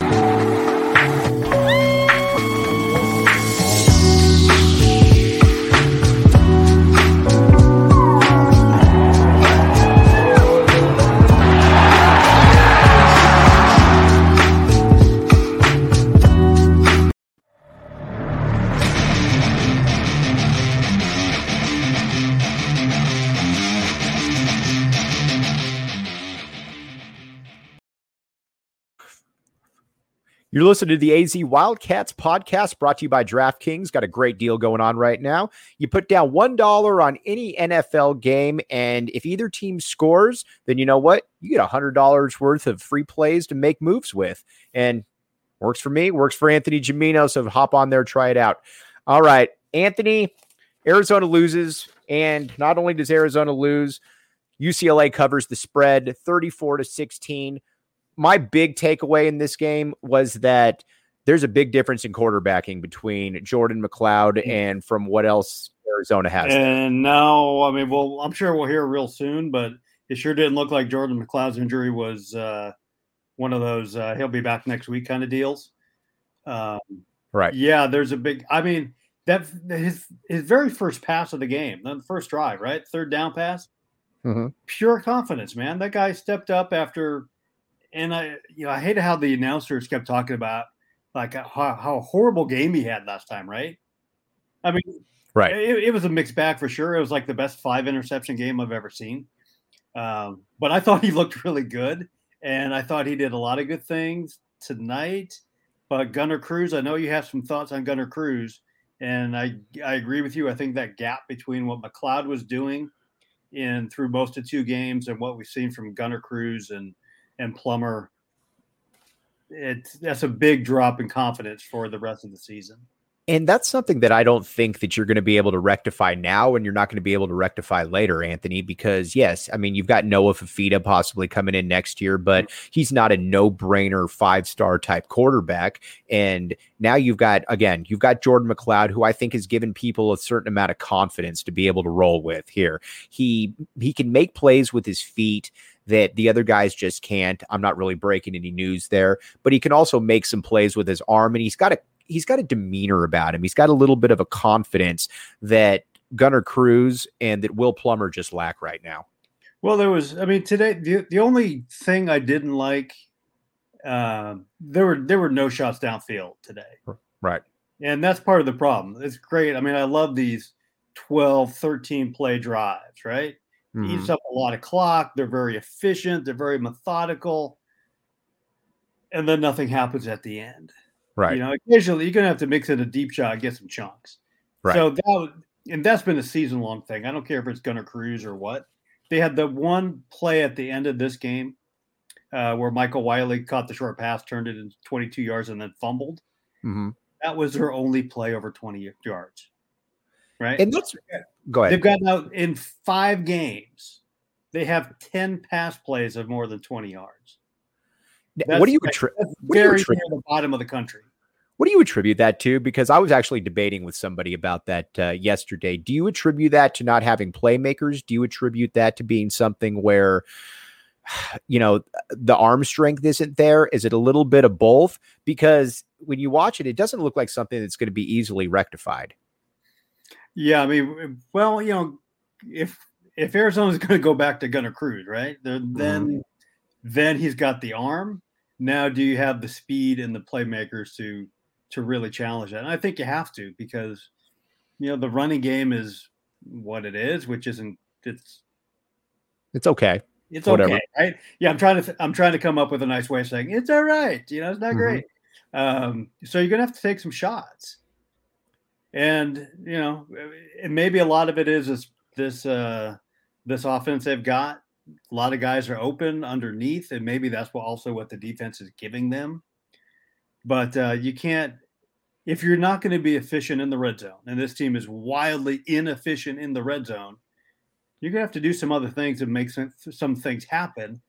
you. You're listening to the AZ Wildcats podcast brought to you by DraftKings. Got a great deal going on right now. You put down $1 on any NFL game, and if either team scores, then you know what? You get $100 worth of free plays to make moves with. And works for me, works for Anthony Gimino. So hop on there, try it out. All right. Anthony, Arizona loses. And not only does Arizona lose, UCLA covers the spread 34 to 16 my big takeaway in this game was that there's a big difference in quarterbacking between Jordan McCloud mm. and from what else Arizona has. And now, I mean, well, I'm sure we'll hear real soon, but it sure didn't look like Jordan McCloud's injury was uh, one of those uh, he'll be back next week kind of deals. Um, right. Yeah, there's a big. I mean, that his his very first pass of the game, the first drive, right, third down pass, mm-hmm. pure confidence, man. That guy stepped up after and I, you know, I hated how the announcers kept talking about like how, how horrible game he had last time, right? I mean, right. It, it, was a mixed bag for sure. It was like the best five interception game I've ever seen. Um, but I thought he looked really good, and I thought he did a lot of good things tonight. But Gunnar Cruz, I know you have some thoughts on Gunnar Cruz, and I I agree with you. I think that gap between what McCloud was doing in through most of two games and what we've seen from Gunnar Cruz and and Plummer, it's that's a big drop in confidence for the rest of the season. And that's something that I don't think that you're going to be able to rectify now, and you're not going to be able to rectify later, Anthony. Because yes, I mean you've got Noah Fifita possibly coming in next year, but he's not a no-brainer five-star type quarterback. And now you've got again, you've got Jordan McCloud, who I think has given people a certain amount of confidence to be able to roll with here. He he can make plays with his feet that the other guys just can't. I'm not really breaking any news there, but he can also make some plays with his arm, and he's got a he's got a demeanor about him. He's got a little bit of a confidence that Gunnar Cruz and that Will Plummer just lack right now. Well, there was, I mean, today the the only thing I didn't like, uh, there were there were no shots downfield today, right? And that's part of the problem. It's great. I mean, I love these 12, 13 play drives, right? Mm-hmm. eats up a lot of clock. They're very efficient. They're very methodical, and then nothing happens at the end. Right. You know, occasionally you're gonna have to mix in a deep shot, get some chunks. Right. So that and that's been a season long thing. I don't care if it's Gunnar Cruz or what. They had the one play at the end of this game uh, where Michael Wiley caught the short pass, turned it into 22 yards, and then fumbled. Mm-hmm. That was their only play over 20 yards. Right. And that's Go ahead. They've got now in five games, they have 10 pass plays of more than 20 yards. That's, what do you attribute? Very near the bottom of the country. What do you attribute that to? Because I was actually debating with somebody about that uh, yesterday. Do you attribute that to not having playmakers? Do you attribute that to being something where, you know, the arm strength isn't there? Is it a little bit of both? Because when you watch it, it doesn't look like something that's going to be easily rectified. Yeah, I mean, well, you know, if if Arizona's going to go back to Gunnar Cruz, right? Then mm-hmm. then he's got the arm, Now, do you have the speed and the playmakers to to really challenge that? And I think you have to because you know the running game is what it is, which isn't it's it's okay. It's Whatever. okay, right? Yeah, I'm trying to I'm trying to come up with a nice way of saying it's all right. You know, it's not mm-hmm. great. Um, so you're gonna have to take some shots, and you know, and maybe a lot of it is this this uh, this offense they've got. A lot of guys are open underneath, and maybe that's what also what the defense is giving them. But uh, you can't if you're not going to be efficient in the red zone, and this team is wildly inefficient in the red zone you're gonna have to do some other things and make some, some things happen.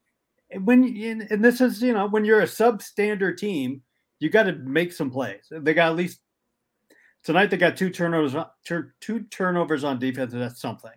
And when and this is you know when you're a substandard team, you got to make some plays. They got at least tonight. They got two turnovers, two turnovers on defense. And that's something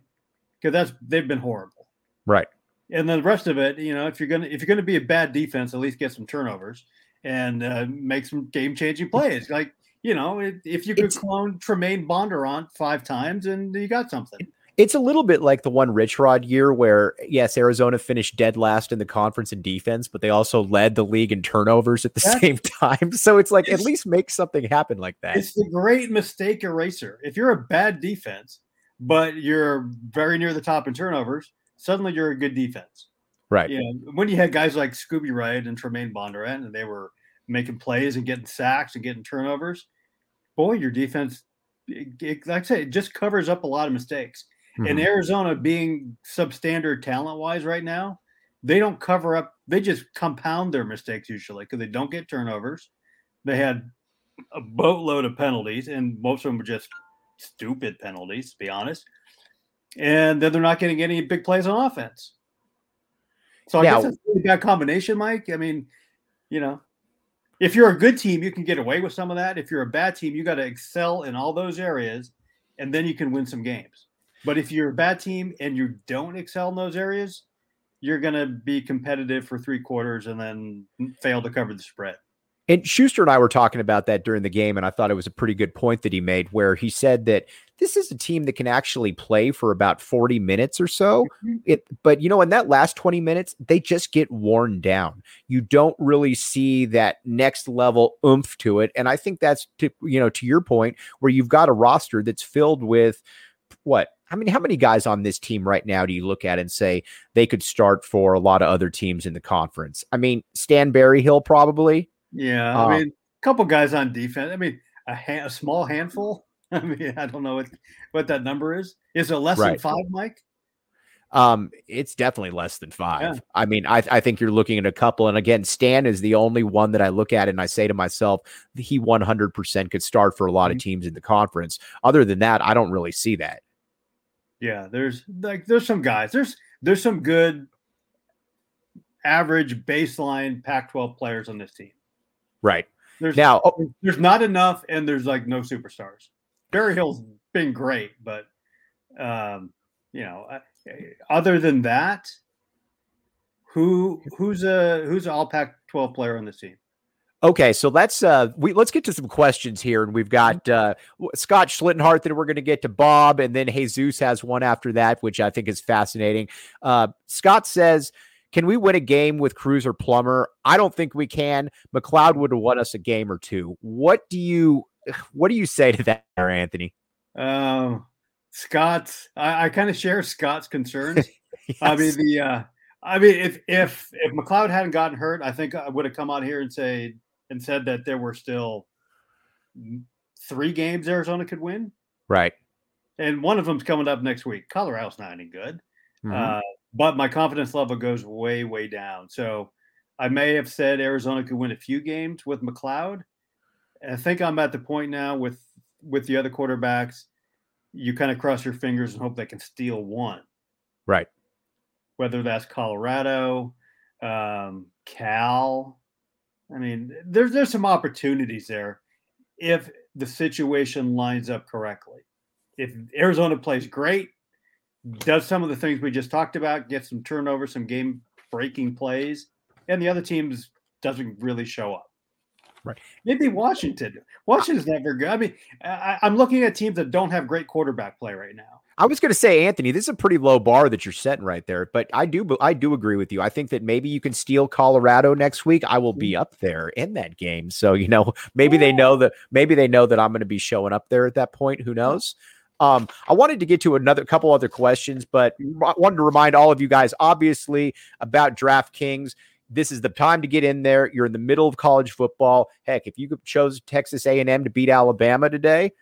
because that's they've been horrible. Right. And then the rest of it, you know, if you're gonna if you're gonna be a bad defense, at least get some turnovers and uh, make some game changing plays. Like you know, if you could it's, clone Tra'Mayne Bondurant five times, and you got something. It's a little bit like the one Rich Rod year where, yes, Arizona finished dead last in the conference in defense, but they also led the league in turnovers at the That's, same time. So it's like, it's, at least make something happen like that. It's the great mistake eraser. If you're a bad defense, but you're very near the top in turnovers, suddenly you're a good defense. Right. You know, when you had guys like Scooby Wright and Tra'Mayne Bondurant, and they were making plays and getting sacks and getting turnovers, boy, your defense, it, like I say, it just covers up a lot of mistakes. Mm-hmm. And Arizona being substandard talent wise right now, they don't cover up, they just compound their mistakes usually because they don't get turnovers. They had a boatload of penalties, and most of them were just stupid penalties, to be honest. And then they're not getting any big plays on offense. So I yeah. guess that's a really bad combination, Mike. I mean, you know, if you're a good team, you can get away with some of that. If you're a bad team, you got to excel in all those areas, and then you can win some games. But if you're a bad team and you don't excel in those areas, you're going to be competitive for three quarters and then fail to cover the spread. And Schuster and I were talking about that during the game, and I thought it was a pretty good point that he made, where he said that this is a team that can actually play for about 40 minutes or so. Mm-hmm. It, but you know, in that last 20 minutes, they just get worn down. You don't really see that next level oomph to it. And I think that's to, you know, to your point, where you've got a roster that's filled with what I mean, how many guys on this team right now do you look at and say they could start for a lot of other teams in the conference? I mean, Stan Berryhill probably. Yeah, I um, mean, a couple guys on defense. I mean, a, ha- a, small handful. I mean, I don't know what what that number is. Is it less right. than five, Mike? Um, it's definitely less than five. Yeah. I mean, I, I think you're looking at a couple. And again, Stan is the only one that I look at and I say to myself, he 100% could start for a lot mm-hmm. of teams in the conference. Other than that, I don't really see that. Yeah, there's like there's some guys. There's there's some good average baseline Pac-12 players on this team. Right. There's now oh, there's not enough, and there's like no superstars. Berryhill's been great, but um, you know, other than that, who who's a who's an All Pac-12 player on this team? Okay, so let's uh we let's get to some questions here, and we've got uh Scott Schlittenhart that we're going to get to Bob, and then Jesus has one after that, which I think is fascinating. Uh, Scott says, "Can we win a game with Cruz or Plummer? I don't think we can. McCloud would have won us a game or two. What do you what do you say to that, Anthony?" Um, Scott's I, I kind of share Scott's concerns. yes. I mean the uh I mean if if if McCloud hadn't gotten hurt, I think I would have come out here and say and said that there were still three games Arizona could win. Right. And one of them's coming up next week. Colorado's not any good. Mm-hmm. Uh, but my confidence level goes way, way down. So I may have said Arizona could win a few games with McCloud. I think I'm at the point now with with the other quarterbacks. You kind of cross your fingers and hope they can steal one. Right. Whether that's Colorado, um, Cal, I mean, there's there's some opportunities there if the situation lines up correctly. If Arizona plays great, does some of the things we just talked about, get some turnovers, some game breaking plays, and the other teams doesn't really show up. Right. Maybe Washington. Washington's never good. I mean, I, am looking at teams that don't have great quarterback play right now. I was going to say, Anthony, this is a pretty low bar that you're setting right there, but I do, I do agree with you. I think that maybe you can steal Colorado next week. I will be mm. up there in that game, so you know, maybe they know that, maybe they know that I'm going to be showing up there at that point. Who knows? Um, I wanted to get to another couple other questions, but I wanted to remind all of you guys, obviously, about DraftKings. This is the time to get in there. You're in the middle of college football. Heck, if you chose Texas A&M to beat Alabama today,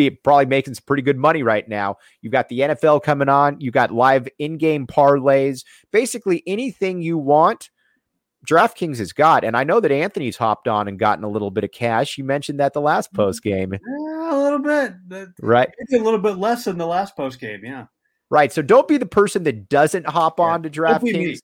be probably making some pretty good money right now. You've got the NFL coming on. You've got live in-game parlays. Basically, anything you want, DraftKings has got. And I know that Anthony's hopped on and gotten a little bit of cash. You mentioned that the last mm-hmm. post game. Yeah, a little bit. Right. Maybe a little bit less than the last post game. Yeah. Right. So don't be the person that doesn't hop yeah. on to DraftKings.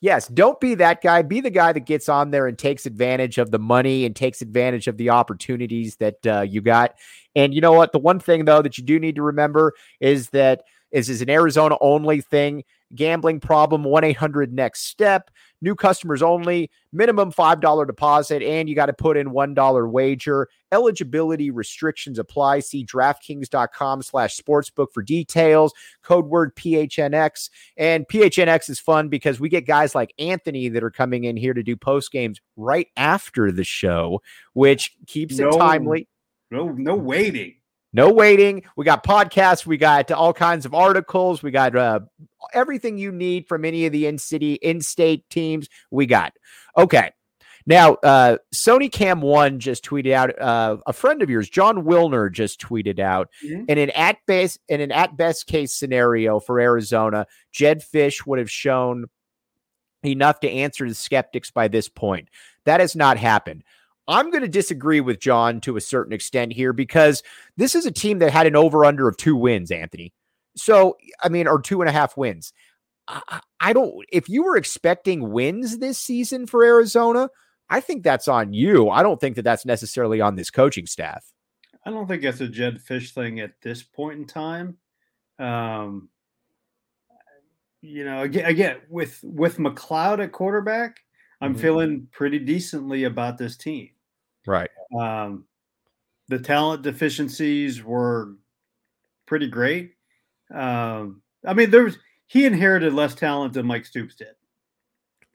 Yes, don't be that guy. Be the guy that gets on there and takes advantage of the money and takes advantage of the opportunities that uh, you got. And you know what? The one thing though that you do need to remember is that is is an Arizona only thing. Gambling problem 1 800 next step new customers only, minimum $5 deposit, and you got to put in $1 wager. Eligibility restrictions apply. See DraftKings.com slash sportsbook for details. Code word PHNX. And PHNX is fun because we get guys like Anthony that are coming in here to do post games right after the show, which keeps no, it timely. No, no waiting. No waiting. We got podcasts. We got all kinds of articles. We got uh, everything you need from any of the in city, in state teams. We got. Okay. Now, uh, Sony Cam One just tweeted out. Uh, a friend of yours, Jon Wilner, just tweeted out mm-hmm. in an at best in an at best case scenario for Arizona, Jedd Fisch would have shown enough to answer the skeptics by this point. That has not happened. I'm going to disagree with Jon to a certain extent here because this is a team that had an over under of two wins, Anthony. So, I mean, or two and a half wins. I, I don't, if you were expecting wins this season for Arizona, I think that's on you. I don't think that that's necessarily on this coaching staff. I don't think it's a Jedd Fisch thing at this point in time. Um, you know, again, again with with McCloud at quarterback, I'm mm-hmm. feeling pretty decently about this team. Right. Um, the talent deficiencies were pretty great. Um, I mean, there was he inherited less talent than Mike Stoops did.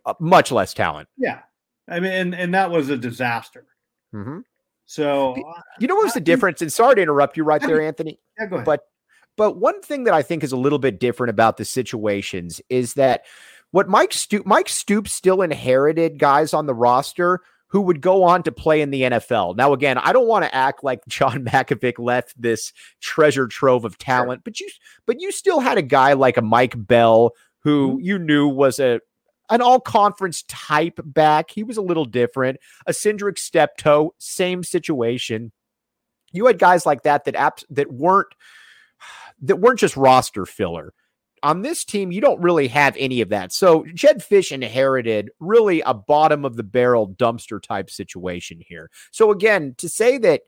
Uh, much less talent. Yeah, I mean, and, and that was a disaster. Mm-hmm. So you know what was the difference? And sorry to interrupt you right there, Anthony. Yeah, go ahead. But but one thing that I think is a little bit different about the situations is that what Mike Stoop Mike Stoops still inherited guys on the roster who would go on to play in the NFL. Now, again, I don't want to act like John Mackovic left this treasure trove of talent, but you but you still had a guy like a Mike Bell who mm-hmm. you knew was a an all conference type back. He was a little different. A Syndric Steptoe, same situation. You had guys like that that apps that weren't that weren't just roster filler on this team, you don't really have any of that. So Jedd Fisch inherited really a bottom of the barrel dumpster type situation here. So again, to say that,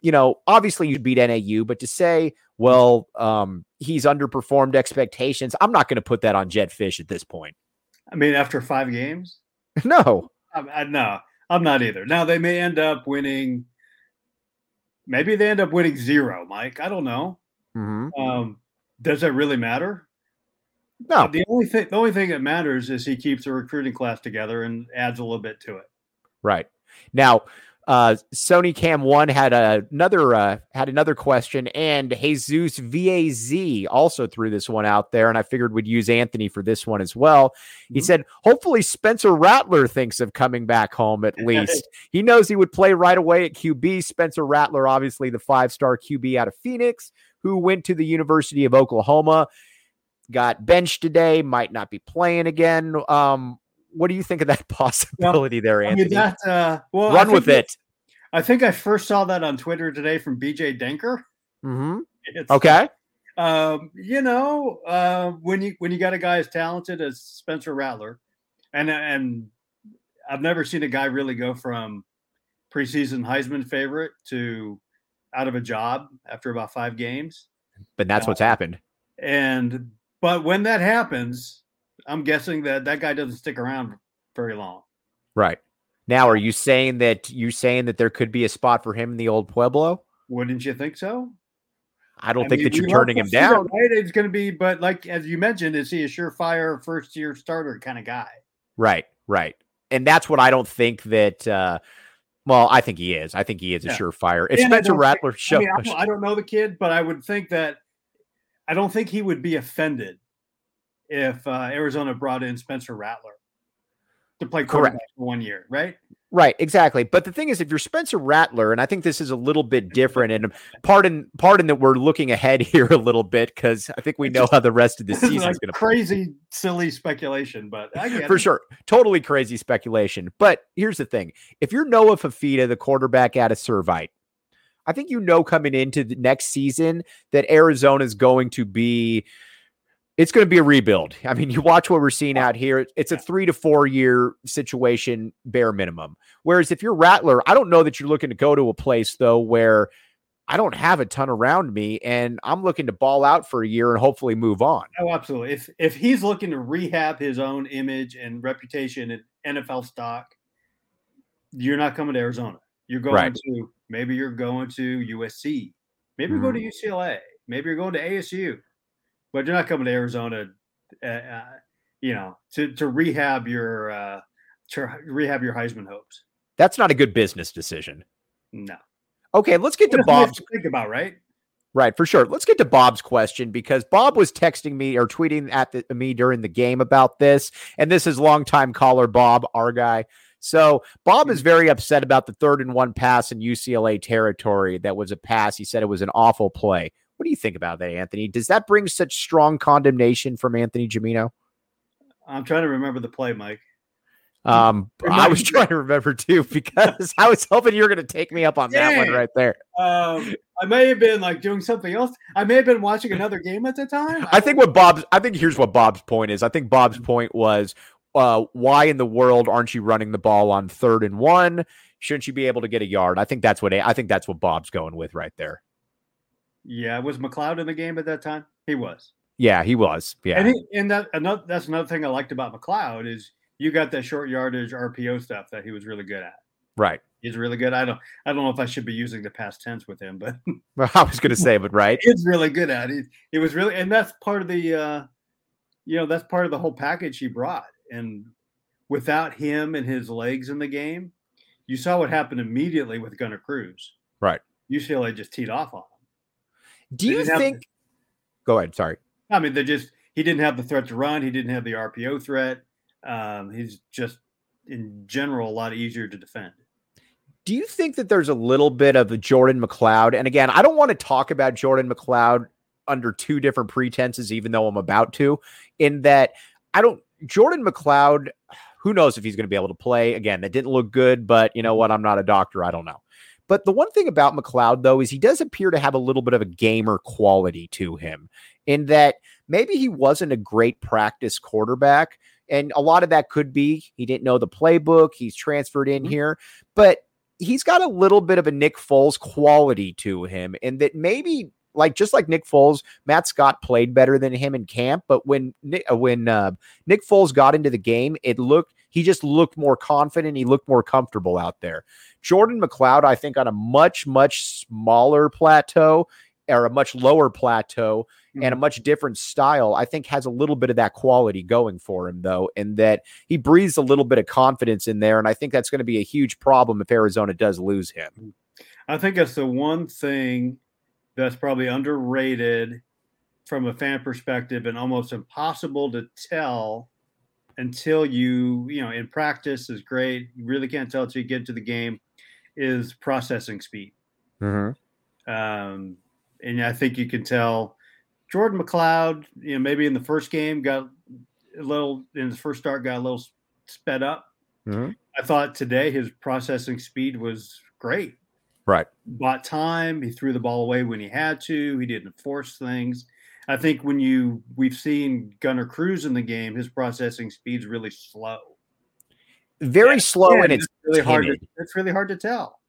you know, obviously you beat NAU, but to say, well, um, he's underperformed expectations, I'm not going to put that on Jedd Fisch at this point. I mean, after five games? no. I, I, no, I'm not either. Now they may end up winning. Maybe they end up winning zero, Mike. I don't know. Mm-hmm. Um, does it really matter? No. The only thing the only thing that matters is he keeps the recruiting class together and adds a little bit to it. Right. Now, uh, Sony Cam One had a, another uh, had another question, and Jesus Vaz also threw this one out there, and I figured we'd use Anthony for this one as well. Mm-hmm. He said, "Hopefully, Spencer Rattler thinks of coming back home. At least he knows he would play right away at QB. Spencer Rattler, obviously the five star QB out of Phoenix, who went to the University of Oklahoma got benched today, might not be playing again. Um, what do you think of that possibility there, Anthony? I mean, that, uh, well, run with it. I think I first saw that on Twitter today from BJ Denker. Mm-hmm. okay. Um, you know, uh, when you when you got a guy as talented as Spencer Rattler, and and I've never seen a guy really go from preseason Heisman favorite to out of a job after about five games. But that's uh, what's happened. And but when that happens, I'm guessing that that guy doesn't stick around very long. Right. Now, are you saying that you saying that there could be a spot for him in the old Pueblo? Wouldn't you think so? I don't I think mean, that you're turning him down. It, right? It's going to be, but like as you mentioned, is he a surefire first year starter kind of guy? Right, right, and that's what I don't think that. uh well, I think he is. I think he is a surefire. If and Spencer Rattler show, I, mean, I don't know the kid, but I would think that I don't think he would be offended if uh, Arizona brought in Spencer Rattler to play quarterback for one year, right? Right, exactly. But the thing is, if you're Spencer Rattler, and I think this is a little bit different, and pardon, pardon that we're looking ahead here a little bit because I think we know how the rest of the season like is going to be crazy, play. silly speculation, but for it. sure, totally crazy speculation. But here's the thing: if you're Noah Fifita, the quarterback out of Servite, I think you know coming into the next season that Arizona is going to be it's going to be a rebuild. I mean, you watch what we're seeing out here. It's a three to four year situation, bare minimum. Whereas if you're Rattler, I don't know that you're looking to go to a place though where I don't have a ton around me, and I'm looking to ball out for a year and hopefully move on. Oh, absolutely. If if he's looking to rehab his own image and reputation and NFL stock, you're not coming to Arizona. You're going right. to maybe you're going to USC, maybe mm-hmm. you go to UCLA, maybe you're going to ASU but you're not coming to Arizona, uh, uh, you know, to to rehab your uh, to rehab your Heisman hopes. That's not a good business decision. No. Okay, let's get to Bob's. To think about right. Right, for sure. Let's get to Bob's question because Bob was texting me or tweeting at the, me during the game about this, and this is longtime caller Bob, our guy. So Bob is mm-hmm. very upset about the third and one pass in UCLA territory. That was a pass. He said it was an awful play. What do you think about that, Anthony? Does that bring such strong condemnation from Anthony Gimino? I'm trying to remember the play, Mike. Um, I was trying to remember too because I was hoping you were going to take me up on that one right there. Um, I may have been like doing something else. I may have been watching another game at the time. I think what Bob's. I think here's what Bob's point is. I think Bob's point was, uh, why in the world aren't you running the ball on third and one? Shouldn't you be able to get a yard? I think that's what I think that's what Bob's going with right there. Yeah, was McCloud in the game at that time? He was. Yeah, he was. Yeah, and, he, and that another that's another thing I liked about McCloud is you got that short yardage RPO stuff that he was really good at. Right. He's really good. I don't I don't know if I should be using the past tense with him, but well, I was going to say, but right, he's really good at it. It was really, and that's part of the, uh, you know, that's part of the whole package he brought. And without him and his legs in the game, you saw what happened immediately with Gunnar Cruz. Right. UCLA just teed off on him. Do you think? Go ahead. Sorry. I mean, they just he didn't have the threat to run. He didn't have the RPO threat. Um, he's just in general a lot easier to defend. Do you think that there's a little bit of a Jordan McCloud? And again, I don't want to talk about Jordan McCloud under two different pretenses, even though I'm about to. In that, I don't Jordan McCloud. Who knows if he's going to be able to play? Again, that didn't look good, but you know what? I'm not a doctor. I don't know. But the one thing about McCloud, though, is he does appear to have a little bit of a gamer quality to him in that maybe he wasn't a great practice quarterback. And a lot of that could be he didn't know the playbook. He's transferred in mm-hmm. here, but he's got a little bit of a Nick Foles quality to him, and that maybe like just like Nick Foles, Matt Scott played better than him in camp. But when uh, when uh, Nick Foles got into the game, it looked he just looked more confident. He looked more comfortable out there. Jordan McCloud, I think, on a much, much smaller plateau or a much lower plateau mm-hmm. and a mm-hmm. much different style, I think has a little bit of that quality going for him, though, and that he breathes a little bit of confidence in there. And I think that's going to be a huge problem if Arizona does lose him. I think that's the one thing that's probably underrated from a fan perspective and almost impossible to tell until you, you know, in practice is great. You really can't tell until you get to the game is processing speed. Mm-hmm. Um, and I think you can tell Jordan McCloud you know, maybe in the first game got a little in the first start got a little sped up. Mm-hmm. I thought today his processing speed was great. Right. Bought time. He threw the ball away when he had to. He didn't force things. I think when you we've seen Gunnar Cruz in the game, his processing speed's really slow. Very yeah, slow, and it's, it's really hard. To, it's really hard to tell.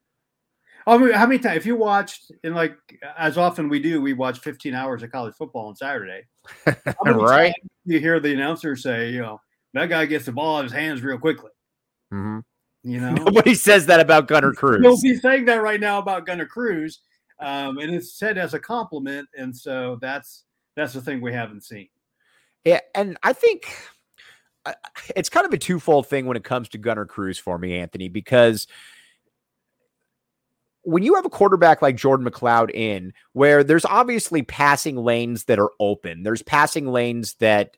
I mean, how many times? If you watched, and like as often we do, we watch 15 hours of college football on Saturday. right. You hear the announcer say, you know, that guy gets the ball out of his hands real quickly. Mm-hmm. You know, nobody says that about Gunnar Cruz. You'll be saying that right now about Gunnar Cruz. um, and it's said as a compliment, and so that's that's the thing we haven't seen. Yeah, and I think uh, it's kind of a twofold thing when it comes to Gunnar Cruz for me, Anthony, because when you have a quarterback like Jordan McCloud in, where there's obviously passing lanes that are open, there's passing lanes that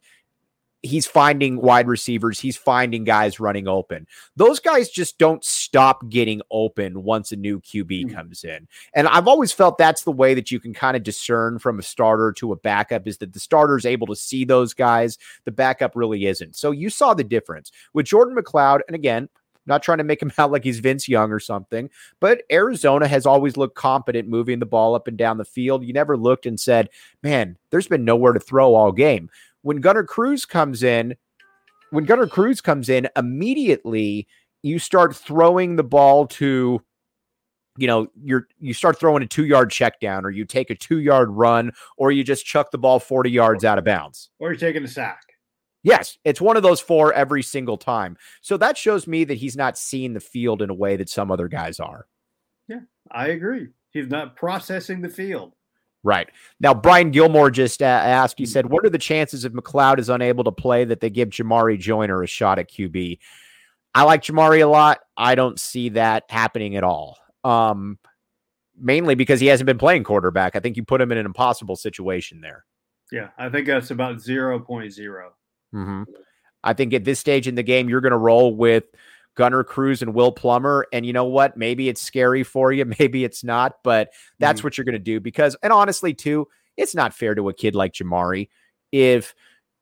he's finding wide receivers, he's finding guys running open. Those guys just don't stop getting open once a new QB mm-hmm. comes in. And I've always felt that's the way that you can kind of discern from a starter to a backup is that the starter is able to see those guys, the backup really isn't. So you saw the difference with Jordan McCloud. And again, not trying to make him out like he's Vince Young or something, but Arizona has always looked competent moving the ball up and down the field. You never looked and said, man, there's been nowhere to throw all game. When Gunnar Cruz comes in, when Gunnar Cruz comes in, immediately you start throwing the ball to you know you're you start throwing a two yard check down or you take a two yard run or you just chuck the ball 40 yards out of bounds or you're taking a sack Yes, it's one of those four every single time. So that shows me that he's not seeing the field in a way that some other guys are. Yeah, I agree. He's not processing the field. Right. Now, Brian Gilmore just asked, he said, What are the chances if McCloud is unable to play that they give Jamarye Joiner a shot at QB? I like Jamarye a lot. I don't see that happening at all. Um, mainly because he hasn't been playing quarterback. I think you put him in an impossible situation there. Yeah, I think that's about 0.0. Mm-hmm. I think at this stage in the game, you're going to roll with Gunnar Cruz and Will Plummer. And you know what? Maybe it's scary for you. Maybe it's not, but that's mm-hmm. what you're going to do because, and honestly, too, it's not fair to a kid like Jamarye. If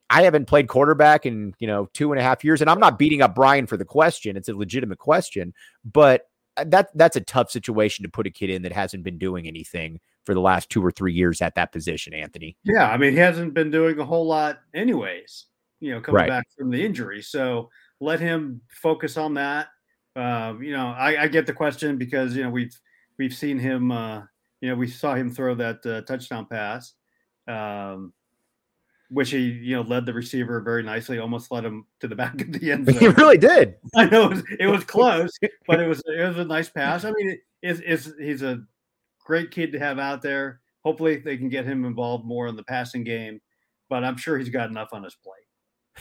I haven't played quarterback in, you know, two and a half years, and I'm not beating up Brian for the question, it's a legitimate question, but uh, that that's a tough situation to put a kid in that hasn't been doing anything for the last two or three years at that position, Anthony. Yeah. I mean, he hasn't been doing a whole lot, anyways you know, coming right. back from the injury. So let him focus on that. Uh, you know, I, I, get the question because you know we've we've seen him. Uh, you know, we saw him throw that uh, touchdown pass, um, which he you know led the receiver very nicely, almost led him to the back of the end zone. He really did. I know it was, it was close, but it was it was a nice pass. I mean, it, it's, it's he's a great kid to have out there. Hopefully, they can get him involved more in the passing game, but I'm sure he's got enough on his plate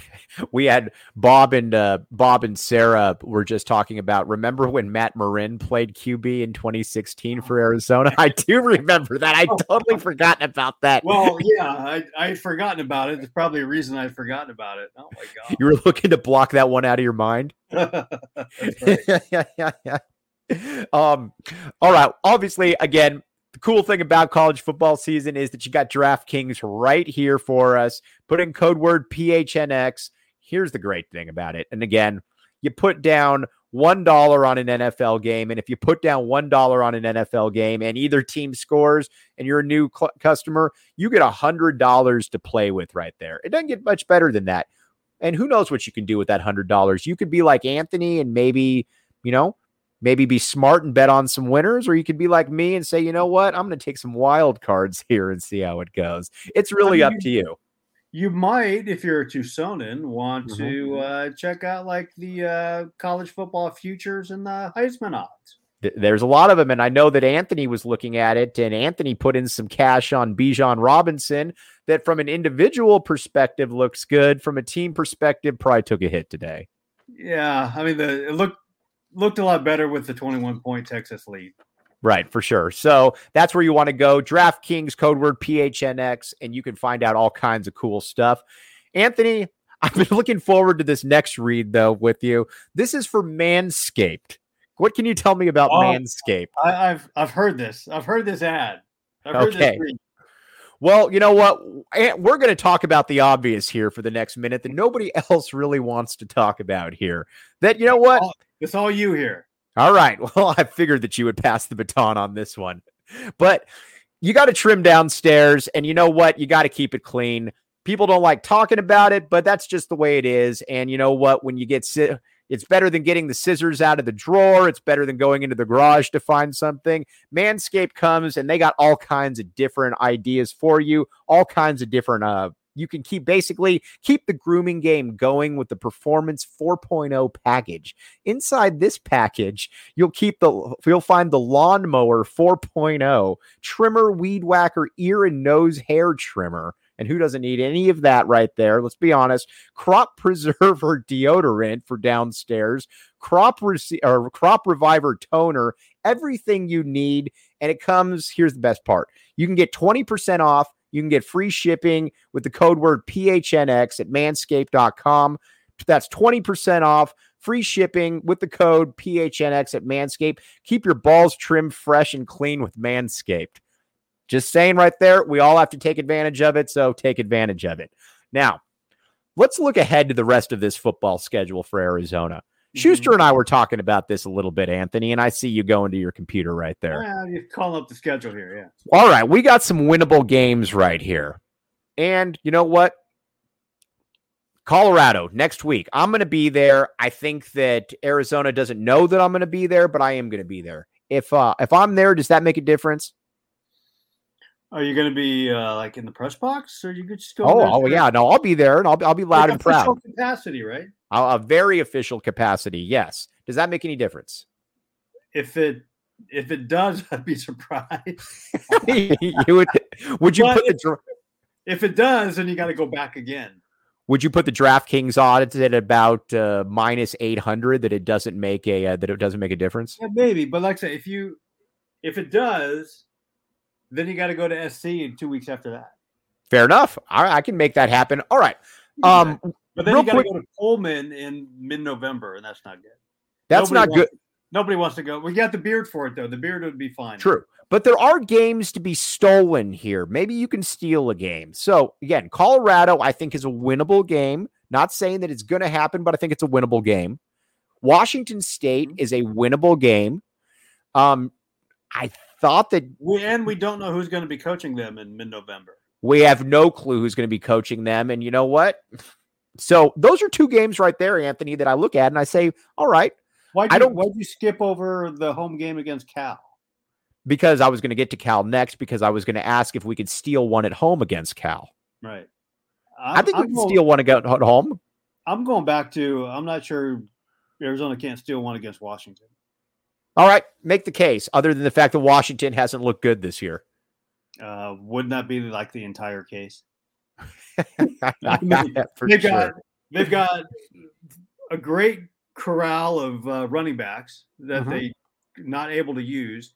we had Bob and uh, Bob and Sarah were just talking about. Remember when Matt Marin played QB in 2016 for Arizona? I do remember that. I totally forgotten about that. Well, yeah, I I had forgotten about it. There's probably a reason I'd forgotten about it. Oh my god! You were looking to block that one out of your mind. yeah, yeah, yeah, yeah. Um. All right. Obviously, again, the cool thing about college football season is that you got DraftKings right here for us. Put in code word PHNX. Here's the great thing about it. And again, you put down $1 on an NFL game. And if you put down $1 on an NFL game and either team scores and you're a new cl- customer, you get $100 to play with right there. It doesn't get much better than that. And who knows what you can do with that $100? You could be like Anthony and maybe, you know, maybe be smart and bet on some winners, or you could be like me and say, you know what, I'm going to take some wild cards here and see how it goes. It's really I mean, up to you. You might, if you're a Tucsonan, want mm-hmm. to uh, check out like the uh, college football futures and the Heisman odds. There's a lot of them, and I know that Anthony was looking at it, and Anthony put in some cash on Bijan Robinson. That, from an individual perspective, looks good. From a team perspective, probably took a hit today. Yeah, I mean, the it looked looked a lot better with the 21 point Texas lead. Right, for sure. So that's where you want to go. DraftKings code word PHNX, and you can find out all kinds of cool stuff. Anthony, I've been looking forward to this next read though with you. This is for Manscaped. What can you tell me about oh, Manscaped? I, have I've heard this. I've heard this ad. Heard okay. This well, you know what? We're going to talk about the obvious here for the next minute that nobody else really wants to talk about here. That you know what? It's all you here. All right. Well, I figured that you would pass the baton on this one. But you got to trim downstairs. And you know what? You got to keep it clean. People don't like talking about it, but that's just the way it is. And you know what? When you get sick, it's better than getting the scissors out of the drawer. It's better than going into the garage to find something. Manscaped comes and they got all kinds of different ideas for you, all kinds of different uh, you can keep basically keep the grooming game going with the Performance 4.0 package. Inside this package, you'll keep the you'll find the Lawnmower 4.0 trimmer, weed whacker, ear and nose hair trimmer. And who doesn't need any of that right there? Let's be honest. Crop preserver deodorant for downstairs, crop rec- or crop reviver toner, everything you need. And it comes, here's the best part. You can get 20% off. You can get free shipping with the code word PHNX at manscaped.com. That's 20% off, free shipping with the code PHNX at Manscaped. Keep your balls trimmed, fresh, and clean with Manscaped. Just saying right there, we all have to take advantage of it. So take advantage of it. Now, let's look ahead to the rest of this football schedule for Arizona. Schuster and I were talking about this a little bit, Anthony, and I see you going to your computer right there. Yeah, you're calling up the schedule here. Yeah. All right, we got some winnable games right here. And you know what? Colorado next week. I'm going to be there. I think that Arizona doesn't know that I'm going to be there, but I am going to be there. If uh if I'm there, does that make a difference? Are you going to be uh, like in the press box, or you could just go? Oh, oh yeah, no, I'll be there, and I'll I'll be loud like and proud. official Capacity, right? A, a very official capacity. Yes. Does that make any difference? If it if it does, I'd be surprised. you would would you But put the if- dra- if it does, then you got to go back again. would you put the DraftKings odds at about uh, minus eight hundred that it doesn't make a uh, that it doesn't make a difference? Yeah, maybe, but like I say, if you if it does, then you got to go to SC in two weeks after that. Fair enough. All right, I can make that happen. All right. Um, But then you got to go to Pullman in mid-November, and that's not good. that's Nobody not good. Nobody wants to go. We got the beard for it though. The beard would be fine. True. But there are games to be stolen here. Maybe you can steal a game. So, again, Colorado, I think, is a winnable game. Not saying that it's going to happen, but I think it's a winnable game. Washington State Mhm. is a winnable game. Um, I thought that We, and we don't know who's going to be coaching them in mid-November. we have no clue who's going to be coaching them. And you know what? So, those are two games right there, Anthony, that I look at and I say, all right, Why'd I don't- Why'd you skip over the home game against Cal? because I was going to get to Cal next because I was going to ask if we could steal one at home against Cal. Right. i think we I'm can going, steal one ag- at home. I'm going back to. I'm not sure Arizona can't steal one against Washington. All right, make the case. Other than the fact that Washington hasn't looked good this year, Uh, wouldn't that be like the entire case? for they've sure. got they've got a great corral of uh, running backs that Mhm. they not able to use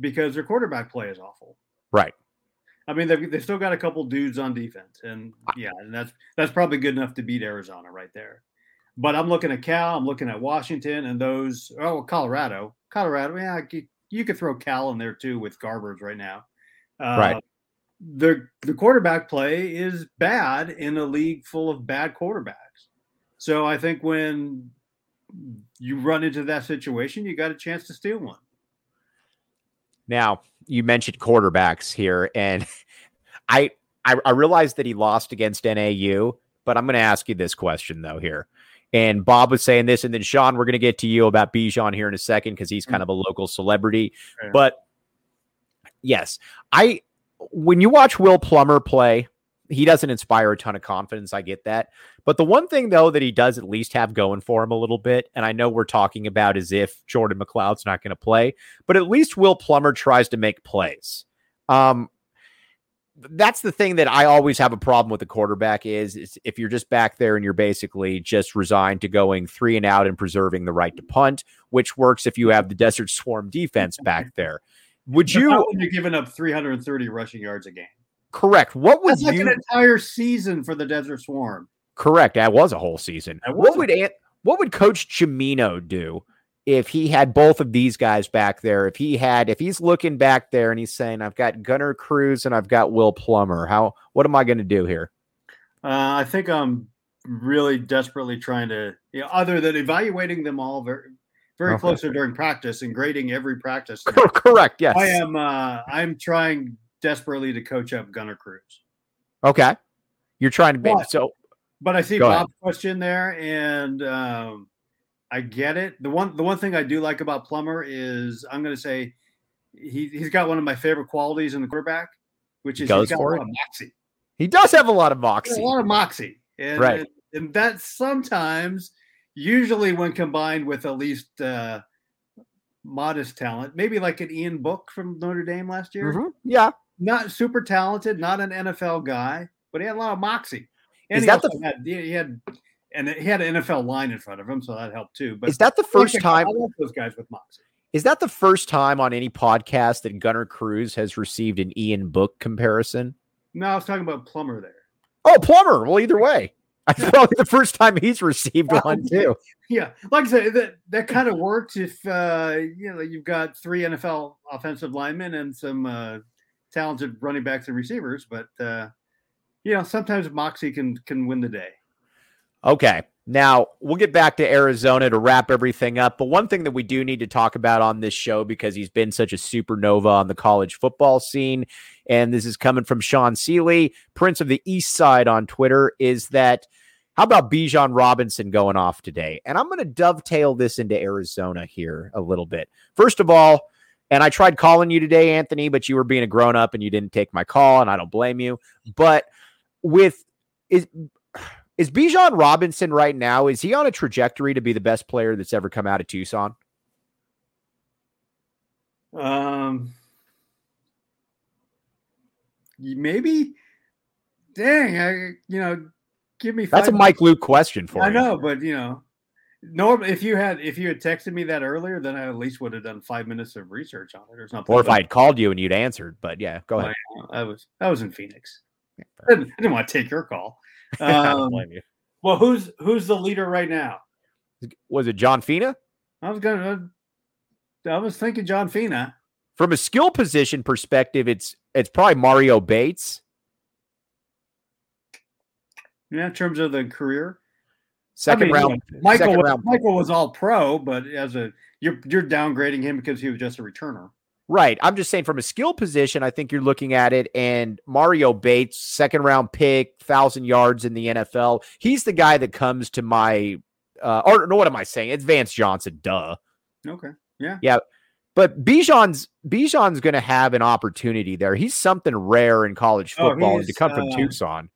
because their quarterback play is awful. Right. I mean, they've, they've still got a couple dudes on defense, and yeah, and that's that's probably good enough to beat Arizona right there. But I'm looking at Cal, I'm looking at Washington, and those oh Colorado, Colorado, yeah, you could throw Cal in there too with Garbers right now. Uh, Right. The the quarterback play is bad in a league full of bad quarterbacks. So I think when you run into that situation, you got a chance to steal one. Now you mentioned quarterbacks here, and I I, I realized that he lost against NAU, but I'm going to ask you this question though here. And Bob was saying this, and then Sean, we're going to get to you about Bijan here in a second because he's kind of a local celebrity. Fair. But yes, I when you watch Will Plummer play, he doesn't inspire a ton of confidence. I get that. But the one thing though that he does at least have going for him a little bit, and I know we're talking about as if Jordan McCloud's not going to play, but at least Will Plummer tries to make plays. Um, that's the thing that I always have a problem with the quarterback is, is if you're just back there and you're basically just resigned to going three and out and preserving the right to punt, which works if you have the Desert Swarm defense back there. Would But you you're giving up 330 rushing yards a game? correct? What was That's like you an entire season for the Desert Swarm. correct? That was a whole season. What would Ant, what would Coach Gimino do if he had both of these guys back there? If he had if he's looking back there and he's saying, "I've got Gunnar Cruz and I've got Will Plummer," how what am I going to do here? Uh, I think I'm really desperately trying to, you know, other than evaluating them all very, very Okay. closely during practice and grading every practice. correct. Yes. I am. Uh, I'm trying desperately to coach up Gunnar Cruz. Okay. You're trying to be But- so But I see Bob's question there, and um, I get it. The one, the one thing I do like about Plummer is I'm going to say he, he's got one of my favorite qualities in the quarterback, which is Goes he's got a lot of moxie. He does have a lot of a moxie. lot of moxie, and, Right. and, and that sometimes, usually when combined with at least uh, modest talent, maybe like an Ian Book from Notre Dame last year, Mhm. Yeah. not super talented, not an NFL guy, but he had a lot of moxie. And Is he that the- had, he had and he had an NFL line in front of him, so that helped too. But Is that the I like first time? Those guys with moxie. Is that the first time on any podcast that Gunnar Cruz has received an Ian Book comparison? No, I was talking about Plummer there. Oh, Plummer. Well, either way, I probably the first time he's received one too. Yeah, like I said, that that kind of works if uh, you know you've got three NFL offensive linemen and some uh, talented running backs and receivers, but uh, you know sometimes Moxie can can win the day. Okay. Now we'll get back to Arizona to wrap everything up. But one thing that we do need to talk about on this show, because he's been such a supernova on the college football scene, and this is coming from Sean Seeley, Prince of the East Side on Twitter, is that how about Bijan Robinson going off today? And I'm going to dovetail this into Arizona here a little bit. First of all, and I tried calling you today, Anthony, but you were being a grown up and you didn't take my call, and I don't blame you. But with is is Bijan Robinson right now? Is he on a trajectory to be the best player that's ever come out of Tucson? Um, maybe. Dang, I you know, give me. That's a Mike Luke question for I you. know, but you know, norm. If you had if you had texted me that earlier, then I at least would have done five minutes of research on it or something. Or if I had called you and you'd answered, but yeah, go ahead. I was I was in Phoenix. I didn't, I didn't want to take your call. Um, well, who's who's the leader right now? Was it John Fina? I was gonna. I was thinking John Fina. From a skill position perspective, it's it's probably Mario Bates, Yeah, in terms of the career. second I mean, round. Michael second was, round Michael was all pro, but as a you're you're downgrading him because he was just a returner. Right. I'm just saying from a skill position, I think you're looking at it. And Mario Bates, second round pick, thousand yards in the NFL. He's the guy that comes to my uh or no, what am I saying? It's Vance Johnson, duh. Okay. Yeah. Yeah. But Bijan's Bijan's gonna have an opportunity there. He's something rare in college Oh, football he's, to come from uh, Tucson.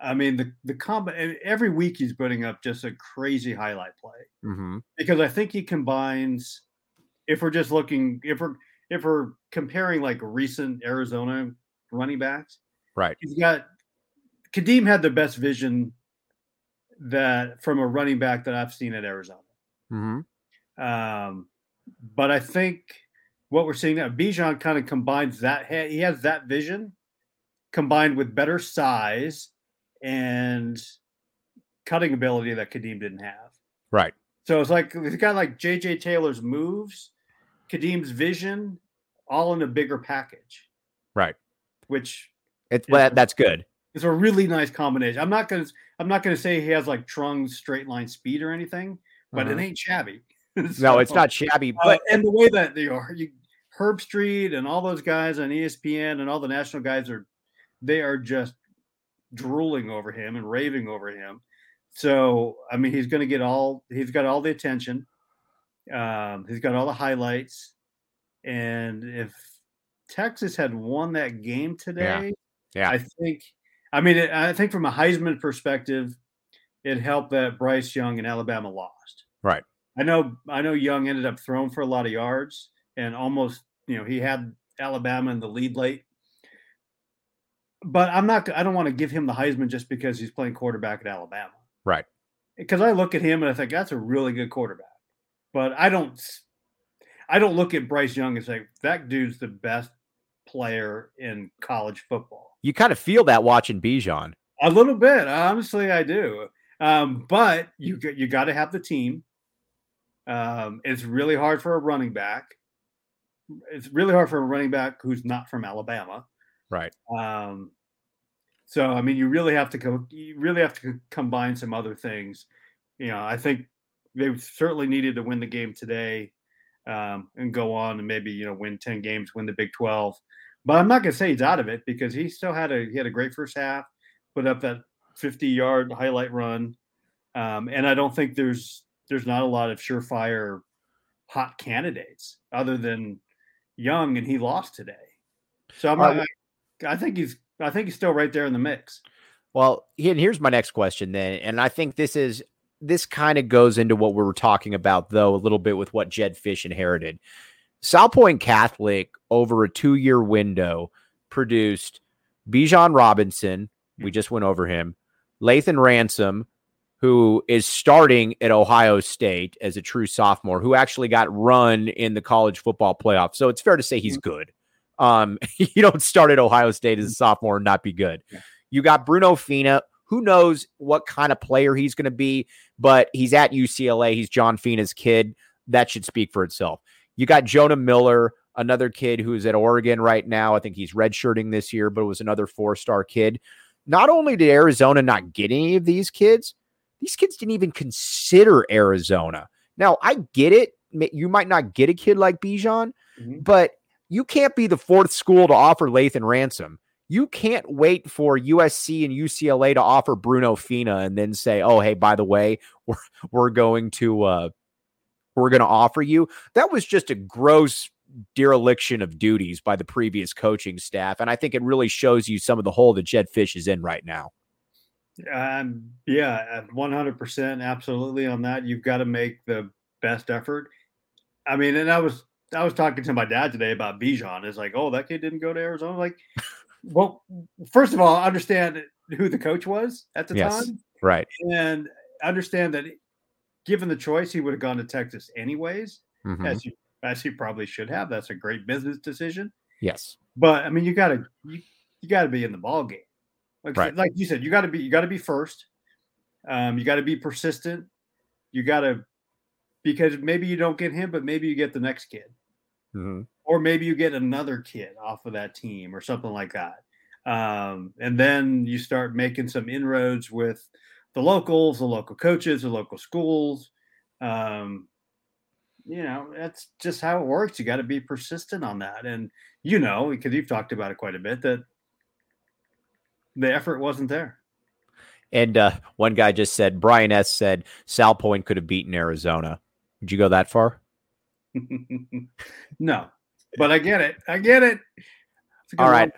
I mean the the combo every week he's putting up just a crazy highlight play hmm because I think he combines. If we're just looking, if we're if we're comparing like recent Arizona running backs, Right. he's got Kadeem had the best vision that from a running back that I've seen at Arizona. hmm Um, but I think what we're seeing now, Bijan kind of combines that. He has that vision combined with better size and cutting ability that Kadeem didn't have. Right. So it's like it's got like JJ Taylor's moves, Kadeem's vision, all in a bigger package. Right. Which It's that that's good. It's a really nice combination. I'm not gonna I'm not gonna say he has like Trung's straight line speed or anything, but Uh-huh. it ain't shabby. No, it's not shabby, Uh, but and the way that they are, you, Herbstreit and all those guys on ESPN and all the national guys are, they are just drooling over him and raving over him. So I mean, he's going to get all. He's got all the attention. Um, he's got all the highlights, and if Texas had won that game today, Yeah. I think. I mean, it, I think from a Heisman perspective, it helped that Bryce Young and Alabama lost. Right. I know I know Young ended up throwing for a lot of yards and almost, you know, he had Alabama in the lead late. But I'm not I don't want to give him the Heisman just because he's playing quarterback at Alabama. Right. Because I look at him and I think that's a really good quarterback. But I don't I don't look at Bryce Young and say that dude's the best player in college football. you kind of feel that watching Bijan. A little bit, honestly, I do. Um, but you got you got to have the team. Um, it's really hard for a running back. It's really hard for a running back who's not from Alabama. Right. Um, so I mean, you really have to co- you really have to combine some other things. You know, I think they certainly needed to win the game today um, and go on and maybe you know win ten games, win the Big Twelve. But I'm not going to say he's out of it because he still had a he had a great first half, put up that 50 yard highlight run, um, and I don't think there's there's not a lot of surefire hot candidates other than Young, and he lost today. So I'm right, not, I think he's I think he's still right there in the mix. Well, and here's my next question then, and I think this is this kind of goes into what we were talking about though a little bit with what Jedd Fisch inherited. Salpointe Catholic over a two year window produced Bijan Robinson. We just went over him. Lathan Ransom, who is starting at Ohio State as a true sophomore, who actually got run in the college football playoff. So it's fair to say he's mm-hmm. good. Um, you don't start at Ohio State as a sophomore and not be good. You got Bruno Fina. Who knows what kind of player he's going to be, but he's at UCLA. He's John Fina's kid. That should speak for itself. You got Jonah Miller, another kid who's at Oregon right now. I think he's redshirting this year, but was another four star kid. Not only did Arizona not get any of these kids, these kids didn't even consider Arizona. Now, I get it. You might not get a kid like Bijan, mm-hmm. but you can't be the fourth school to offer Lathan Ransom. You can't wait for USC and UCLA to offer Bruno Fina and then say, "Oh, hey, by the way, we're we're going to uh, we're going to offer you." That was just a gross dereliction of duties by the previous coaching staff, and I think it really shows you some of the hole that Jedd Fisch is in right now. Um, yeah, 100% absolutely on that. You've got to make the best effort. I mean, and I was I was talking to my dad today about Bijan. It's like, oh, that kid didn't go to Arizona. Like, well, first of all, understand who the coach was at the yes, time, right? And understand that, given the choice, he would have gone to Texas anyways, mm-hmm. as he as he probably should have. That's a great business decision. Yes, but I mean, you got to you, you got to be in the ball game. Like, right. like you said, you got to be you got to be first. Um, you got to be persistent. You got to because maybe you don't get him, but maybe you get the next kid, mm-hmm. Or maybe you get another kid off of that team or something like that. Um, and then you start making some inroads with the locals, the local coaches, the local schools. Um, you know, that's just how it works. You got to be persistent on that. And, you know, because you've talked about it quite a bit, that the effort wasn't there. And uh, one guy just said, Brian S. said, Salpointe could have beaten Arizona. Would you go that far? no, but I get it. I get it. All right. One.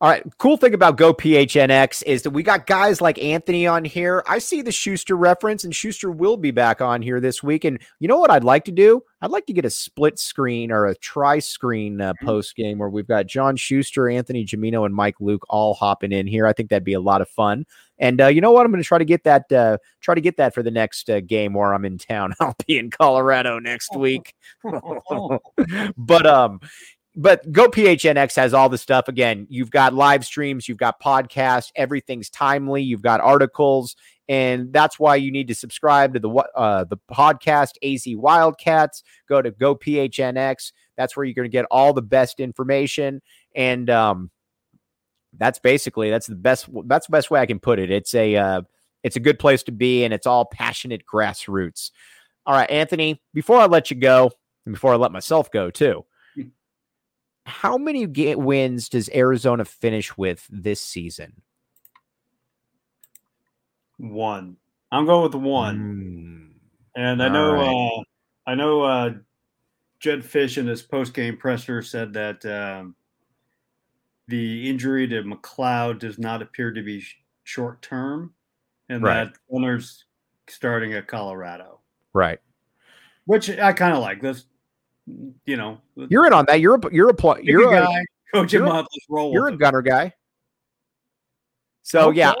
All right. Cool thing about Go PHNX is that we got guys like Anthony on here. I see the Schuster reference, and Schuster will be back on here this week. And you know what I'd like to do? I'd like to get a split screen or a tri screen uh, mm-hmm. post game where we've got John Schuster, Anthony Gimino, and Mike Luke all hopping in here. I think that'd be a lot of fun. And uh, you know what? I'm going to try to get that. Uh, try to get that for the next uh, game where I'm in town. I'll be in Colorado next week. but um, but Go PHNX has all the stuff. Again, you've got live streams, you've got podcasts, everything's timely, you've got articles, and that's why you need to subscribe to the uh, the podcast AZ Wildcats. Go to Go PHNX. That's where you're going to get all the best information, and um, that's basically that's the best that's the best way I can put it. It's a uh, it's a good place to be, and it's all passionate grassroots. All right, Anthony. Before I let you go, and before I let myself go too how many wins does Arizona finish with this season? One. I'm going with one. Mm. And I know, right. uh, I know, uh, Jedd Fisch in his post game presser said that um, the injury to McCloud does not appear to be sh- short term, and right. that Gunnar's starting at Colorado. Right. Which I kind of like. This you know, you're in on that. You're a you're a you're a guy. Coach him up. Let's roll. You're a Gunnar guy. So okay. yeah,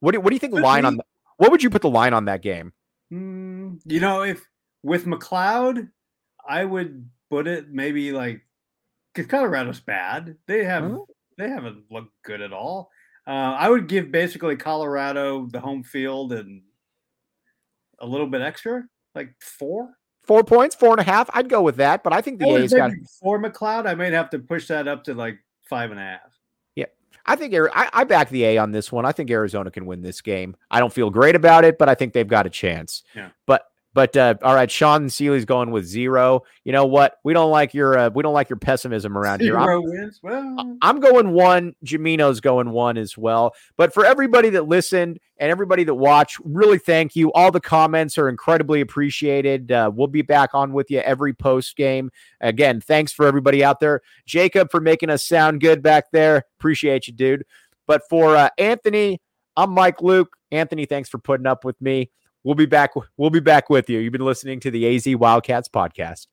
what do, what do you think? Could line be. on the, what would you put the line on that game? Mm, you know, if with McCloud, I would put it maybe like because Colorado's bad. They have huh? they haven't looked good at all. Uh, I would give basically Colorado the home field and a little bit extra, like four. Four points, four and a half. I'd go with that, but I think the oh, A's got four McCloud. I might have to push that up to like five and a half. Yeah, I think I, I back the A on this one. I think Arizona can win this game. I don't feel great about it, but I think they've got a chance. Yeah. But but uh, all right, Sean Seely's going with zero. You know what? We don't like your uh, we don't like your pessimism around zero here. I'm, wins. Well, I'm going one. Gimino's going one as well. But for everybody that listened and everybody that watched, really thank you. All the comments are incredibly appreciated. Uh, we'll be back on with you every post game. Again, thanks for everybody out there. Jacob for making us sound good back there. Appreciate you, dude. But for uh, Anthony, I'm Mike Luke. Anthony, thanks for putting up with me. We'll be back. We'll be back with you. You've been listening to the AZ Wildcats podcast.